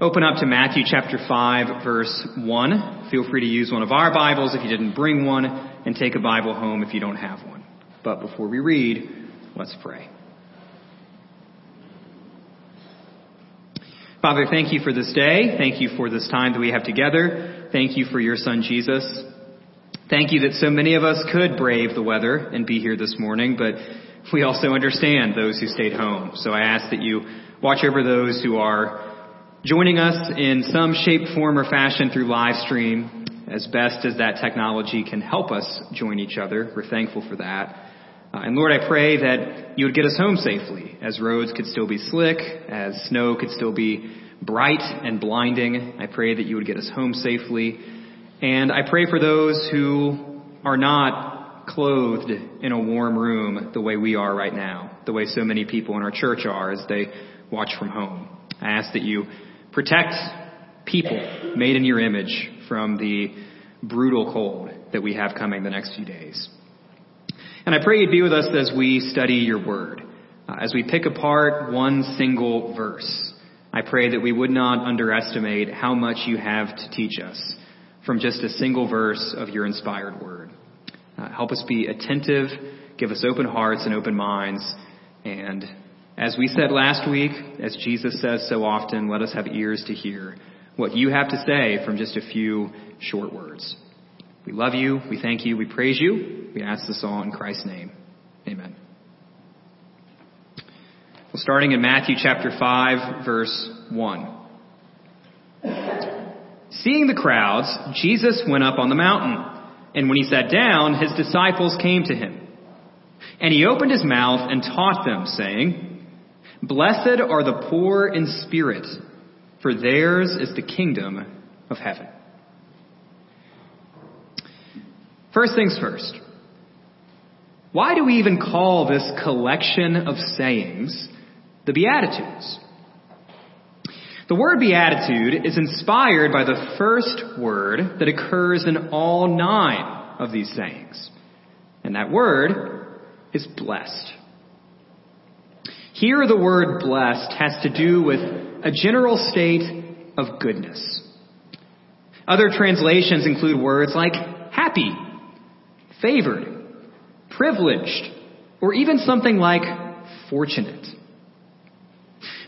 Open up to Matthew chapter 5, verse 1. Feel free to use one of our Bibles if you didn't bring one, and take a Bible home if you don't have one. But before we read, let's pray. Father, thank you for this day. Thank you for this time that we have together. Thank you for your son, Jesus. Thank you that so many of us could brave the weather and be here this morning, but we also understand those who stayed home. So I ask that you watch over those who are joining us in some shape, form, or fashion through live stream as best as that technology can help us join each other. We're thankful for that. Uh, and Lord, I pray that you would get us home safely as roads could still be slick, as snow could still be bright and blinding. I pray that you would get us home safely. And I pray for those who are not clothed in a warm room the way we are right now, the way so many people in our church are as they watch from home. I ask that you protect people made in your image from the brutal cold that we have coming the next few days. And I pray you'd be with us as we study your word, uh, as we pick apart one single verse. I pray that we would not underestimate how much you have to teach us from just a single verse of your inspired word. Uh, help us be attentive, give us open hearts and open minds, and as we said last week, as Jesus says so often, let us have ears to hear what you have to say from just a few short words. We love you, we thank you, we praise you. We ask this all in Christ's name. Amen. Well, starting in Matthew chapter 5, verse 1. Seeing the crowds, Jesus went up on the mountain, and when he sat down, his disciples came to him. And he opened his mouth and taught them, saying, Blessed are the poor in spirit, for theirs is the kingdom of heaven. First things first. Why do we even call this collection of sayings the Beatitudes? The word beatitude is inspired by the first word that occurs in all nine of these sayings. And that word is blessed. Here the word blessed has to do with a general state of goodness. Other translations include words like happy, favored, privileged, or even something like fortunate.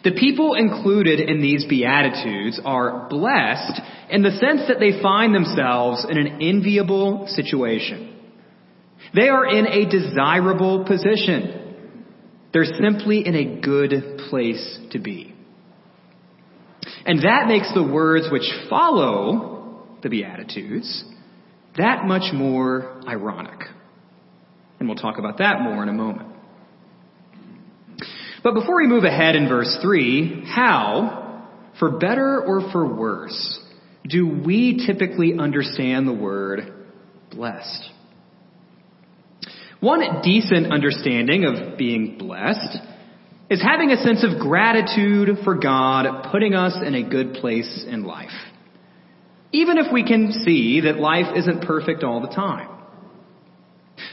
The people included in these Beatitudes are blessed in the sense that they find themselves in an enviable situation. They are in a desirable position. They're simply in a good place to be. And that makes the words which follow the Beatitudes that much more ironic. And we'll talk about that more in a moment. But before we move ahead in verse 3, how, for better or for worse, do we typically understand the word blessed? One decent understanding of being blessed is having a sense of gratitude for God putting us in a good place in life. Even if we can see that life isn't perfect all the time.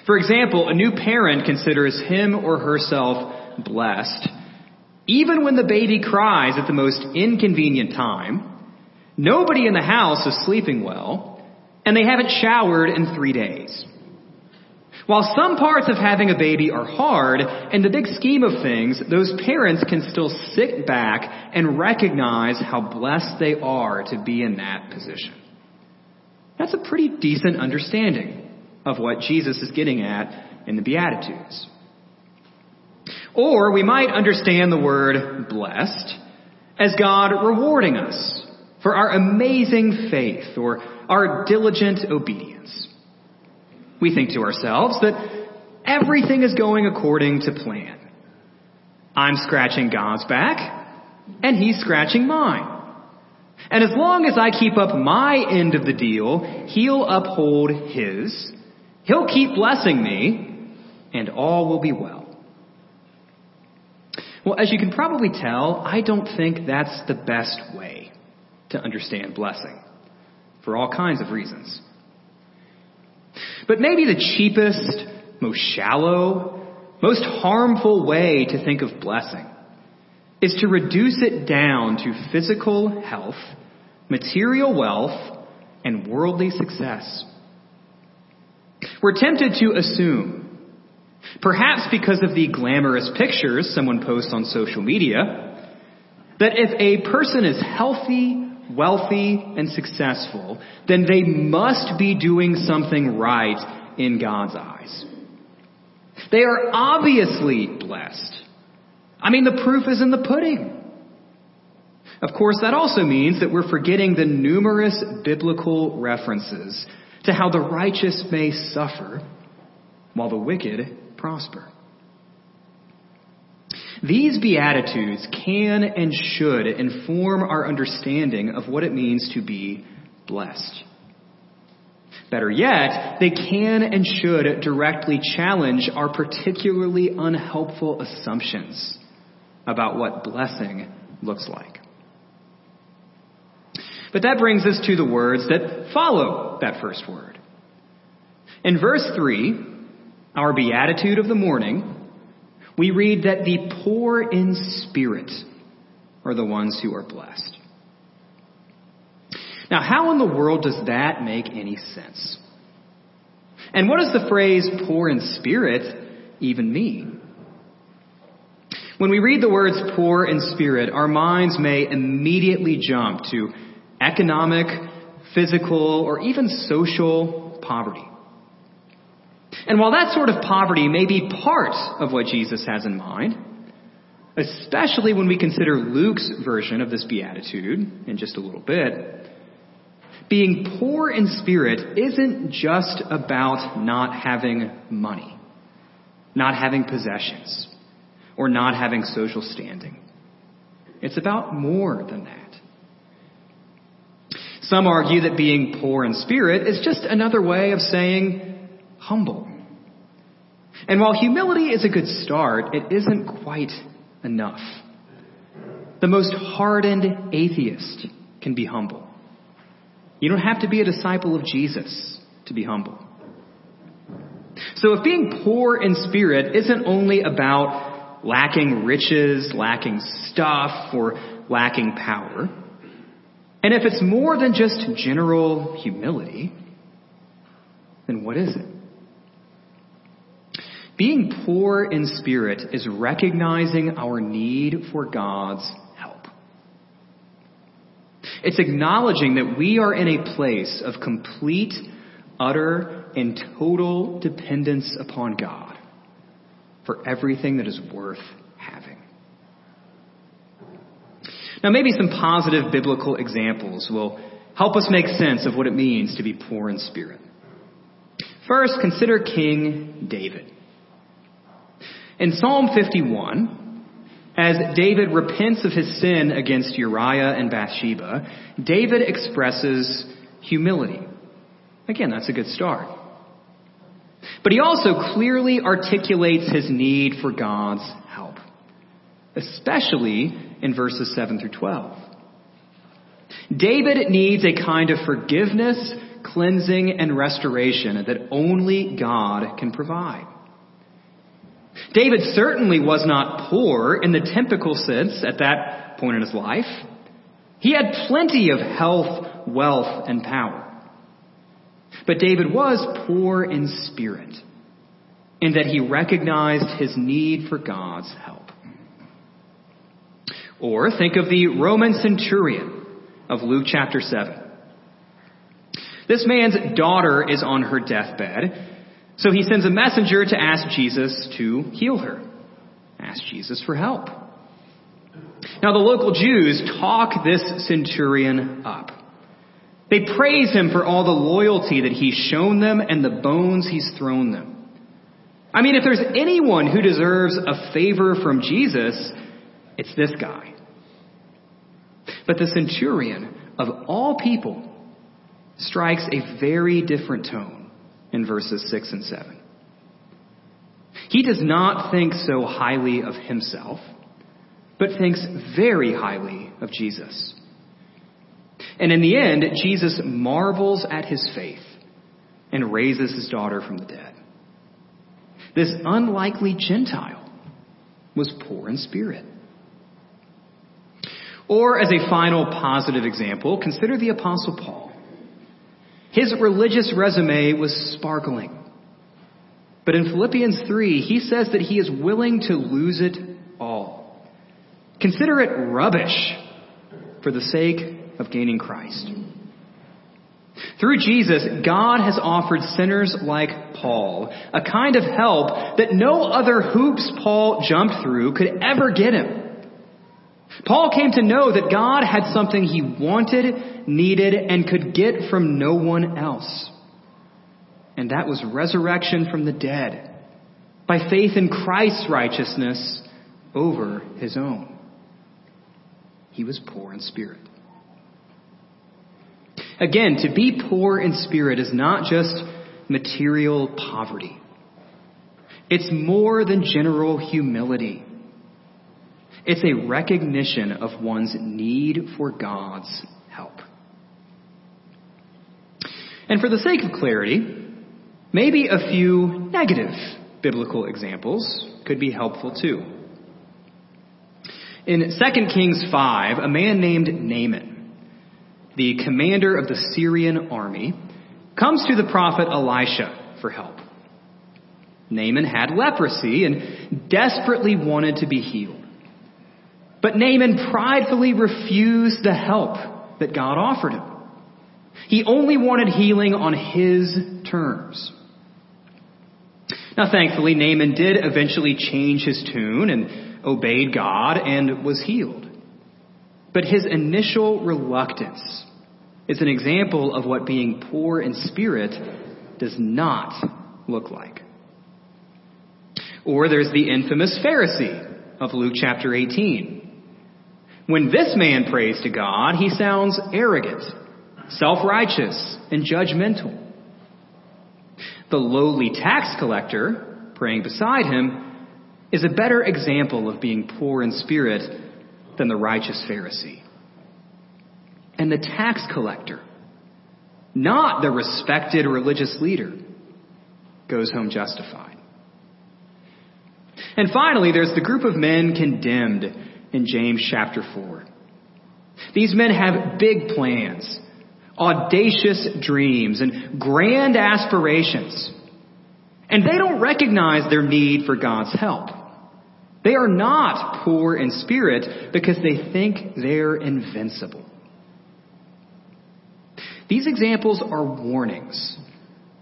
For example, a new parent considers him or herself blessed, even when the baby cries at the most inconvenient time, nobody in the house is sleeping well, and they haven't showered in three days. While some parts of having a baby are hard, in the big scheme of things, those parents can still sit back and recognize how blessed they are to be in that position. That's a pretty decent understanding of what Jesus is getting at in the Beatitudes. Or we might understand the word blessed as God rewarding us for our amazing faith or our diligent obedience. We think to ourselves that everything is going according to plan. I'm scratching God's back, and He's scratching mine. And as long as I keep up my end of the deal, He'll uphold His. He'll keep blessing me, and all will be well. Well, as you can probably tell, I don't think that's the best way to understand blessing for all kinds of reasons. But maybe the cheapest, most shallow, most harmful way to think of blessing is to reduce it down to physical health, material wealth, and worldly success. We're tempted to assume, perhaps because of the glamorous pictures someone posts on social media, that if a person is healthy, wealthy, and successful, then they must be doing something right in God's eyes. They are obviously blessed. I mean, the proof is in the pudding. Of course, that also means that we're forgetting the numerous biblical references to how the righteous may suffer while the wicked prosper. These Beatitudes can and should inform our understanding of what it means to be blessed. Better yet, they can and should directly challenge our particularly unhelpful assumptions about what blessing looks like. But that brings us to the words that follow that first word. In verse 3, our beatitude of the morning, we read that the poor in spirit are the ones who are blessed. Now, how in the world does that make any sense? And what does the phrase poor in spirit even mean? When we read the words poor in spirit, our minds may immediately jump to economic, physical, or even social poverty. And while that sort of poverty may be part of what Jesus has in mind, especially when we consider Luke's version of this beatitude in just a little bit, being poor in spirit isn't just about not having money, not having possessions, or not having social standing. It's about more than that. Some argue that being poor in spirit is just another way of saying humble. And while humility is a good start, it isn't quite enough. The most hardened atheist can be humble. You don't have to be a disciple of Jesus to be humble. So if being poor in spirit isn't only about lacking riches, lacking stuff, or lacking power, and if it's more than just general humility, then what is it? Being poor in spirit is recognizing our need for God's help. It's acknowledging that we are in a place of complete, utter, and total dependence upon God for everything that is worth having. Now, maybe some positive biblical examples will help us make sense of what it means to be poor in spirit. First, consider King David. In Psalm 51, as David repents of his sin against Uriah and Bathsheba, David expresses humility. Again, that's a good start. But he also clearly articulates his need for God's help, especially in verses 7 through 12. David needs a kind of forgiveness, cleansing, and restoration that only God can provide. David certainly was not poor in the typical sense at that point in his life. He had plenty of health, wealth, and power. But David was poor in spirit in that he recognized his need for God's help. Or think of the Roman centurion of Luke chapter 7. This man's daughter is on her deathbed, so he sends a messenger to ask Jesus to heal her. Ask Jesus for help. Now the local Jews talk this centurion up. They praise him for all the loyalty that he's shown them and the bones he's thrown them. I mean, if there's anyone who deserves a favor from Jesus, it's this guy. But the centurion, of all people, strikes a very different tone in verses 6 and 7. He does not think so highly of himself, but thinks very highly of Jesus. And in the end, Jesus marvels at his faith and raises his daughter from the dead. This unlikely Gentile was poor in spirit. Or as a final positive example, consider the apostle Paul. His religious resume was sparkling. But in Philippians 3, he says that he is willing to lose it all. Consider it rubbish for the sake of gaining Christ. Through Jesus, God has offered sinners like Paul a kind of help that no other hoops Paul jumped through could ever get him. Paul came to know that God had something he wanted, needed, and could get from no one else. And that was resurrection from the dead by faith in Christ's righteousness over his own. He was poor in spirit. Again, to be poor in spirit is not just material poverty. It's more than general humility. It's a recognition of one's need for God's help. And for the sake of clarity, maybe a few negative biblical examples could be helpful too. In 2 Kings 5, a man named Naaman, the commander of the Syrian army, comes to the prophet Elisha for help. Naaman had leprosy and desperately wanted to be healed. But Naaman pridefully refused the help that God offered him. He only wanted healing on his terms. Now, thankfully, Naaman did eventually change his tune and obeyed God and was healed. But his initial reluctance is an example of what being poor in spirit does not look like. Or there's the infamous Pharisee of Luke chapter 18. When this man prays to God, he sounds arrogant, self-righteous, and judgmental. The lowly tax collector, praying beside him, is a better example of being poor in spirit than the righteous Pharisee. And the tax collector, not the respected religious leader, goes home justified. And finally, there's the group of men condemned in James chapter 4. These men have big plans, audacious dreams, and grand aspirations. And they don't recognize their need for God's help. They are not poor in spirit because they think they're invincible. These examples are warnings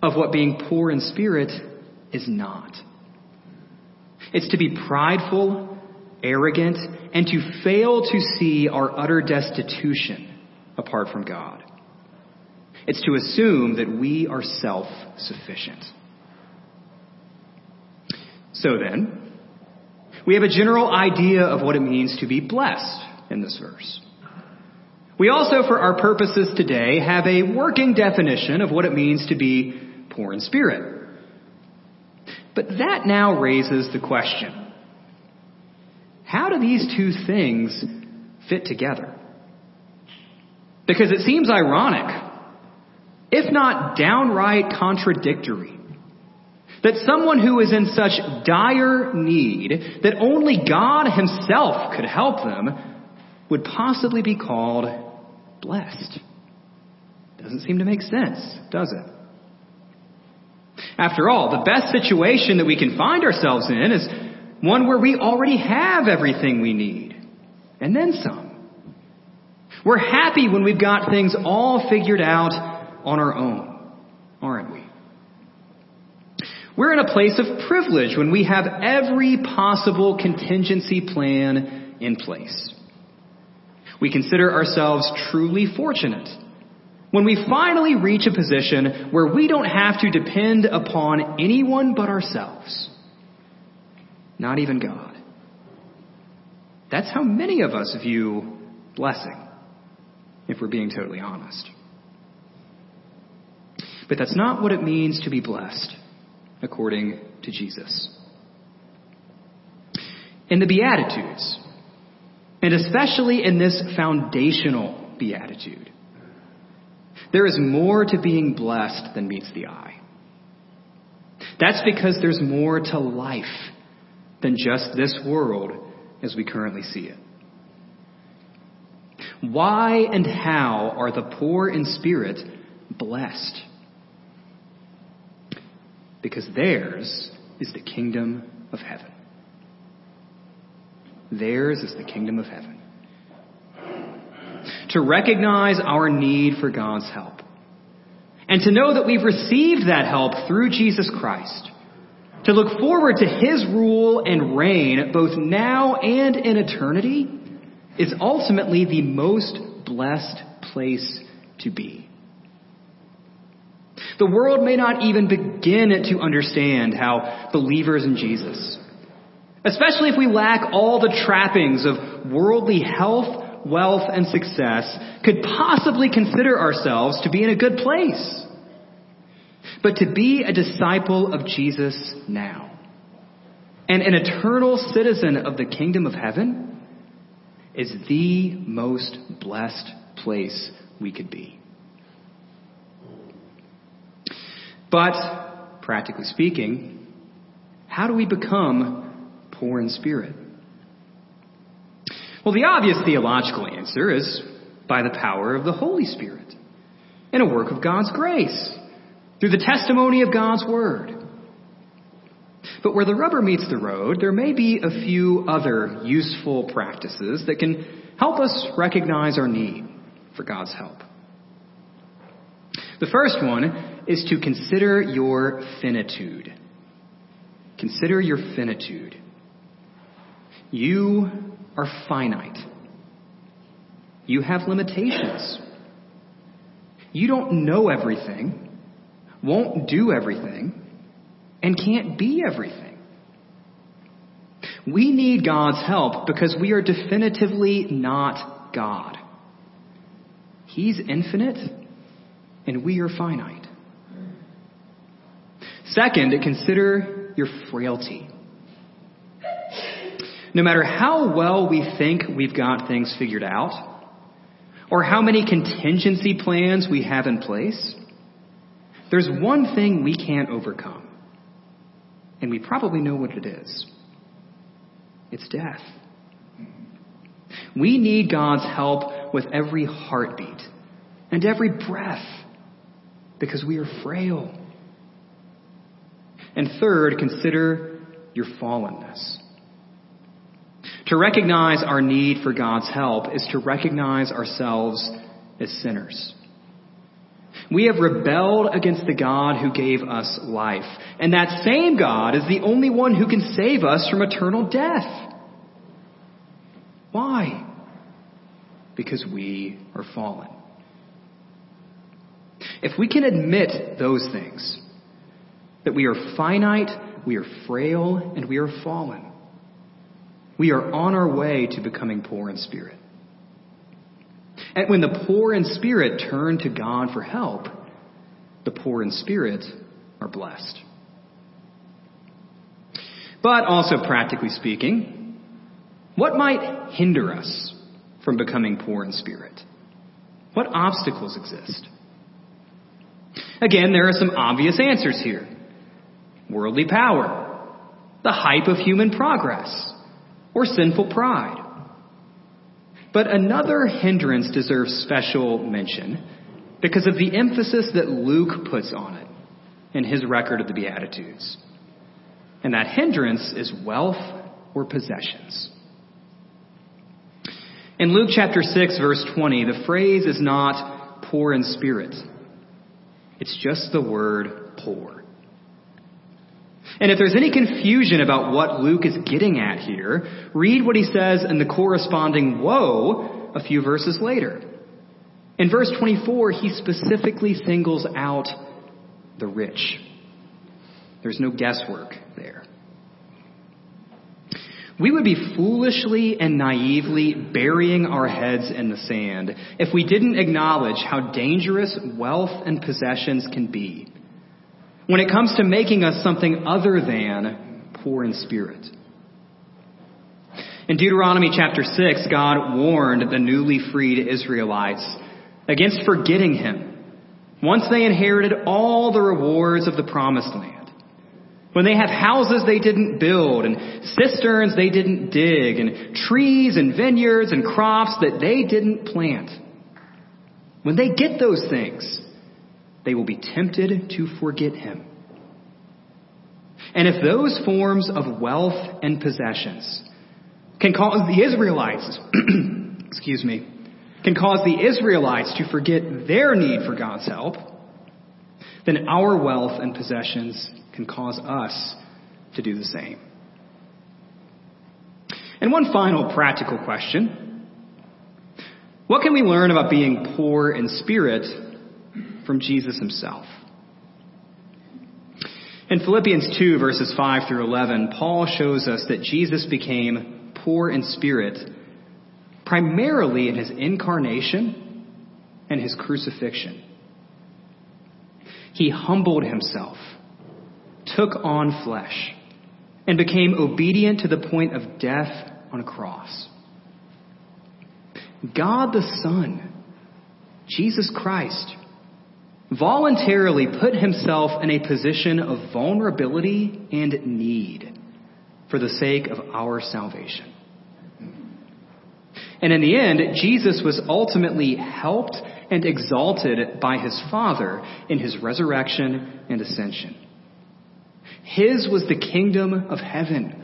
of what being poor in spirit is not. It's to be prideful, arrogant, and to fail to see our utter destitution apart from God. It's to assume that we are self sufficient. So then, we have a general idea of what it means to be blessed in this verse. We also, for our purposes today, have a working definition of what it means to be poor in spirit. But that now raises the question how do these two things fit together? Because it seems ironic, if not downright contradictory, that someone who is in such dire need that only God Himself could help them would possibly be called blessed. Doesn't seem to make sense, does it? After all, the best situation that we can find ourselves in is one where we already have everything we need. And then some. We're happy when we've got things all figured out on our own, aren't we? We're in a place of privilege when we have every possible contingency plan in place. We consider ourselves truly fortunate when we finally reach a position where we don't have to depend upon anyone but ourselves. Not even God. That's how many of us view blessing, if we're being totally honest. But that's not what it means to be blessed, according to Jesus. In the Beatitudes, and especially in this foundational beatitude, there is more to being blessed than meets the eye. That's because there's more to life than just this world as we currently see it. Why and how are the poor in spirit blessed? Because theirs is the kingdom of heaven. Theirs is the kingdom of heaven. To recognize our need for God's help. And to know that we've received that help through Jesus Christ. To look forward to His rule and reign both now and in eternity is ultimately the most blessed place to be. The world may not even begin to understand how believers in Jesus, especially if we lack all the trappings of worldly health, wealth, and success, could possibly consider ourselves to be in a good place. But to be a disciple of Jesus now and an eternal citizen of the kingdom of heaven is the most blessed place we could be. But, practically speaking, how do we become poor in spirit? Well, the obvious theological answer is by the power of the Holy Spirit and a work of God's grace through the testimony of God's Word. But where the rubber meets the road, there may be a few other useful practices that can help us recognize our need for God's help. The first one is to consider your finitude. Consider your finitude. You are finite. You have limitations. You don't know everything, won't do everything, and can't be everything. We need God's help because we are definitively not God. He's infinite and we are finite. Second, consider your frailty. No matter how well we think we've got things figured out, or how many contingency plans we have in place, there's one thing we can't overcome. And we probably know what it is it's death. We need God's help with every heartbeat and every breath because we are frail. And third, consider your fallenness. To recognize our need for God's help is to recognize ourselves as sinners. We have rebelled against the God who gave us life. And that same God is the only one who can save us from eternal death. Why? Because we are fallen. If we can admit those things, that we are finite, we are frail, and we are fallen, we are on our way to becoming poor in spirit. And when the poor in spirit turn to God for help, the poor in spirit are blessed. But also, practically speaking, what might hinder us from becoming poor in spirit? What obstacles exist? Again, there are some obvious answers here worldly power, the hype of human progress, or sinful pride. But another hindrance deserves special mention because of the emphasis that Luke puts on it in his record of the Beatitudes. And that hindrance is wealth or possessions. In Luke chapter 6, verse 20, the phrase is not poor in spirit. It's just the word poor. And if there's any confusion about what Luke is getting at here, read what he says in the corresponding woe a few verses later. In verse 24, he specifically singles out the rich. There's no guesswork there. We would be foolishly and naively burying our heads in the sand if we didn't acknowledge how dangerous wealth and possessions can be when it comes to making us something other than poor in spirit. In Deuteronomy chapter 6, God warned the newly freed Israelites against forgetting Him once they inherited all the rewards of the promised land. When they have houses they didn't build and cisterns they didn't dig and trees and vineyards and crops that they didn't plant. When they get those things, they will be tempted to forget him. And if those forms of wealth and possessions can cause the Israelites, excuse me, can cause the Israelites to forget their need for God's help, then our wealth and possessions can cause us to do the same. And one final practical question. What can we learn about being poor in spirit from Jesus himself? In Philippians 2 verses 5 through 11, Paul shows us that Jesus became poor in spirit primarily in his incarnation and his crucifixion. He humbled himself, took on flesh, and became obedient to the point of death on a cross. God the Son, Jesus Christ, voluntarily put himself in a position of vulnerability and need for the sake of our salvation. And in the end, Jesus was ultimately helped and exalted by his Father in his resurrection and ascension. His was the kingdom of heaven.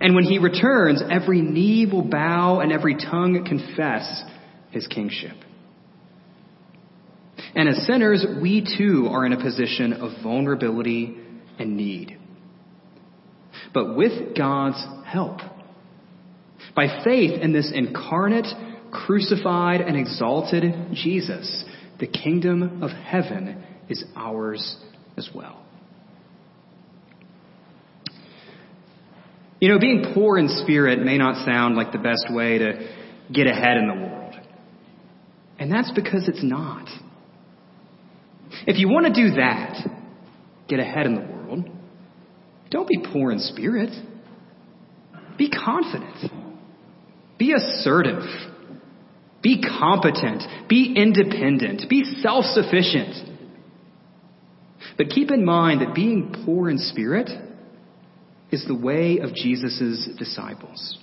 And when he returns, every knee will bow and every tongue confess his kingship. And as sinners, we too are in a position of vulnerability and need. But with God's help, by faith in this incarnate, crucified, and exalted Jesus, the kingdom of heaven is ours as well. You know, being poor in spirit may not sound like the best way to get ahead in the world. And that's because it's not. If you want to do that, get ahead in the world, don't be poor in spirit. Be confident. Be assertive. Be competent. Be independent. Be self sufficient. But keep in mind that being poor in spirit is the way of Jesus' disciples.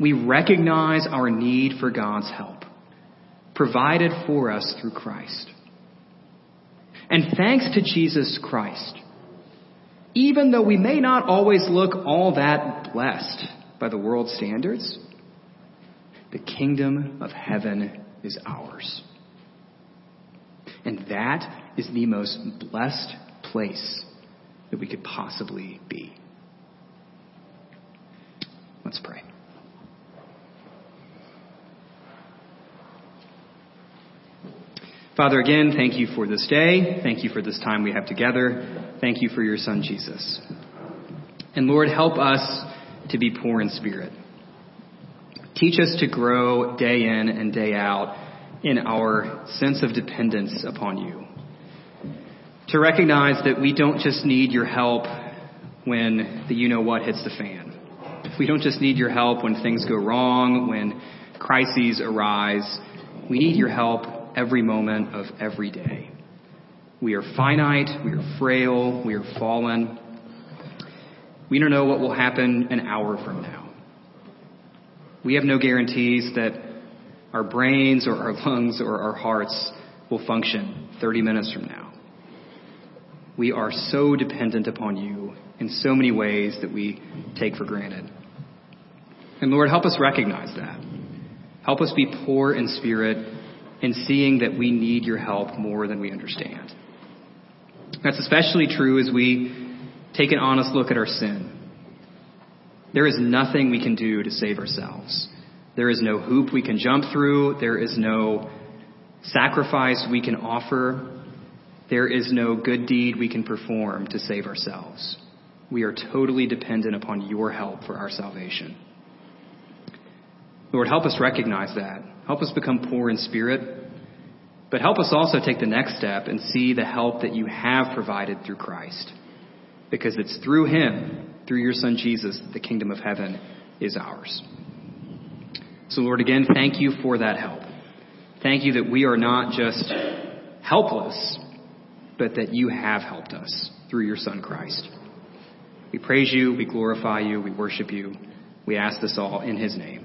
We recognize our need for God's help, provided for us through Christ. And thanks to Jesus Christ, even though we may not always look all that blessed, by the world's standards, the kingdom of heaven is ours. And that is the most blessed place that we could possibly be. Let's pray. Father, again, thank you for this day. Thank you for this time we have together. Thank you for your son, Jesus. And Lord, help us to be poor in spirit. Teach us to grow day in and day out in our sense of dependence upon you. To recognize that we don't just need your help when the you know what hits the fan. We don't just need your help when things go wrong, when crises arise. We need your help every moment of every day. We are finite, we are frail, we are fallen, we don't know what will happen an hour from now. We have no guarantees that our brains or our lungs or our hearts will function 30 minutes from now. We are so dependent upon you in so many ways that we take for granted. And Lord, help us recognize that. Help us be poor in spirit in seeing that we need your help more than we understand. That's especially true as we take an honest look at our sin. There is nothing we can do to save ourselves. There is no hoop we can jump through. There is no sacrifice we can offer. There is no good deed we can perform to save ourselves. We are totally dependent upon your help for our salvation. Lord, help us recognize that. Help us become poor in spirit. But help us also take the next step and see the help that you have provided through Christ because it's through him, through your son Jesus, that the kingdom of heaven is ours. So, Lord, again, thank you for that help. Thank you that we are not just helpless, but that you have helped us through your Son Christ. We praise you, we glorify you, we worship you. We ask this all in his name.